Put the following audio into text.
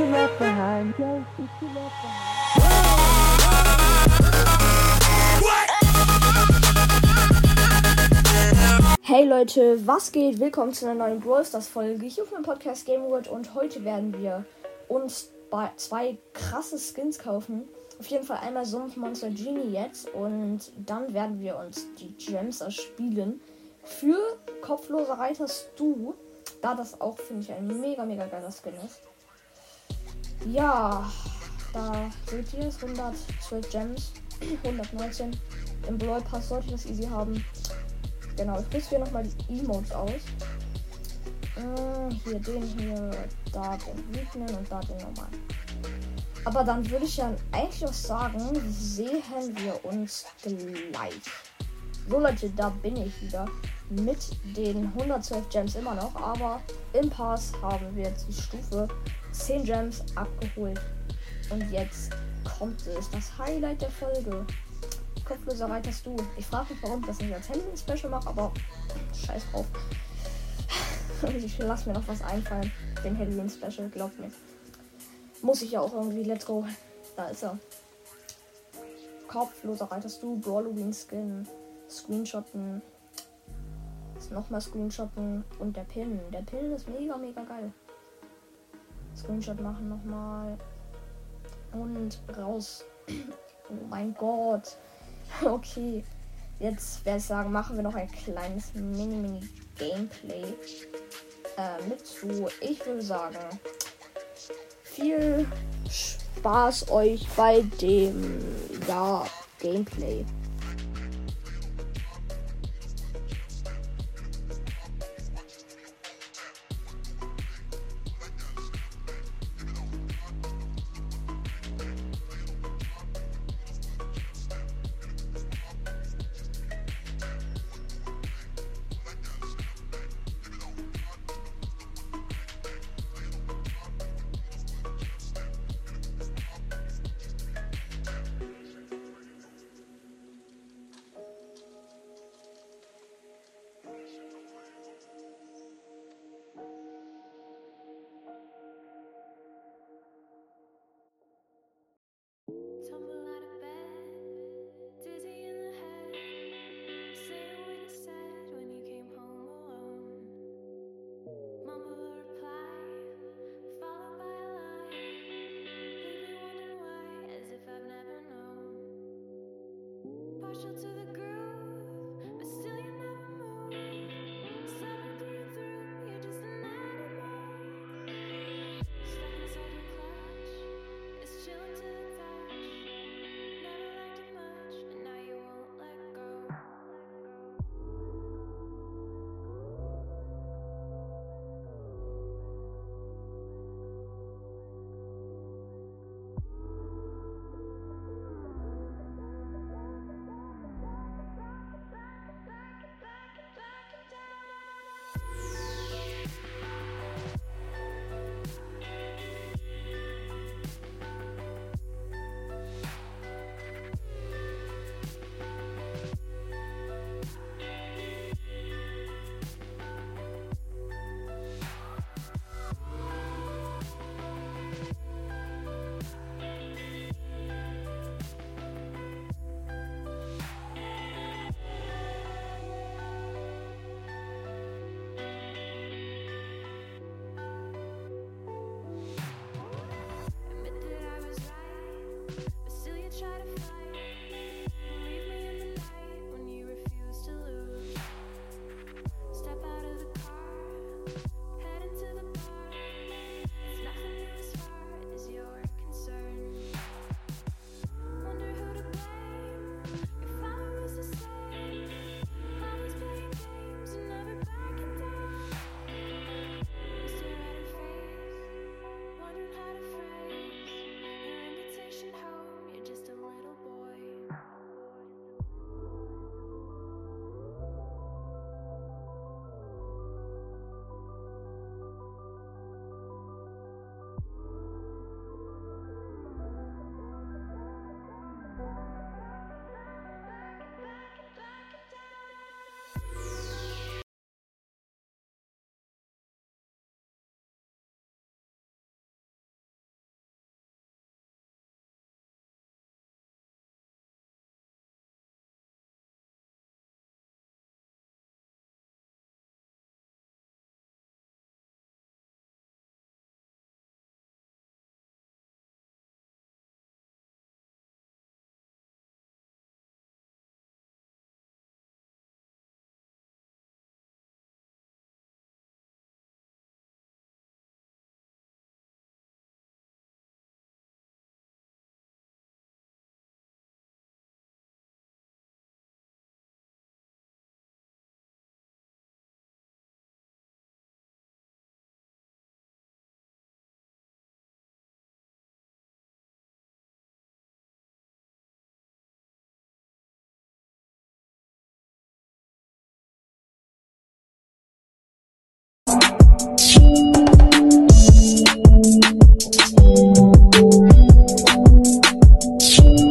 you left behind. Ghost that you left behind. Hey Leute, was geht? Willkommen zu einer neuen Brawl Stars Folge hier auf meinem Podcast Game World und heute werden wir uns zwei krasse Skins kaufen. Auf jeden Fall einmal Sumpfmonster Genie jetzt und dann werden wir uns die Gems erspielen für kopfloser Reiter Stu, da das auch finde ich ein mega mega geiler Skin ist. Ja, da seht ihr es 112 Gems, 119 im Brawl Pass sollte ich das easy haben. Genau, ich hier nochmal die Emotes aus. Äh, hier den hier, da den wütenden und da den normalen. Aber dann würde ich ja eigentlich auch sagen, sehen wir uns gleich. So Leute, da bin ich wieder. Mit den 112 Gems immer noch. Aber im Pass haben wir jetzt die Stufe 10 Gems abgeholt. Und jetzt kommt es. Das Highlight der Folge kopfloser reiterst du. Ich frage mich, warum das nicht als Halloween-Special mache, aber scheiß drauf. ich lass mir noch was einfallen. Den Halloween-Special, glaubt mir. Muss ich ja auch irgendwie. Let's go. Da ist er. Kopfloser reiterst du. Brawloween-Skin. Screenshotten. Nochmal Screenshotten. Und der Pin. Der Pin ist mega, mega geil. Screenshot machen nochmal. Und raus. Oh mein Gott. Okay, jetzt werde ich sagen, machen wir noch ein kleines Mini-Mini-Gameplay äh, mit zu. Ich würde sagen, viel Spaß euch bei dem ja, Gameplay.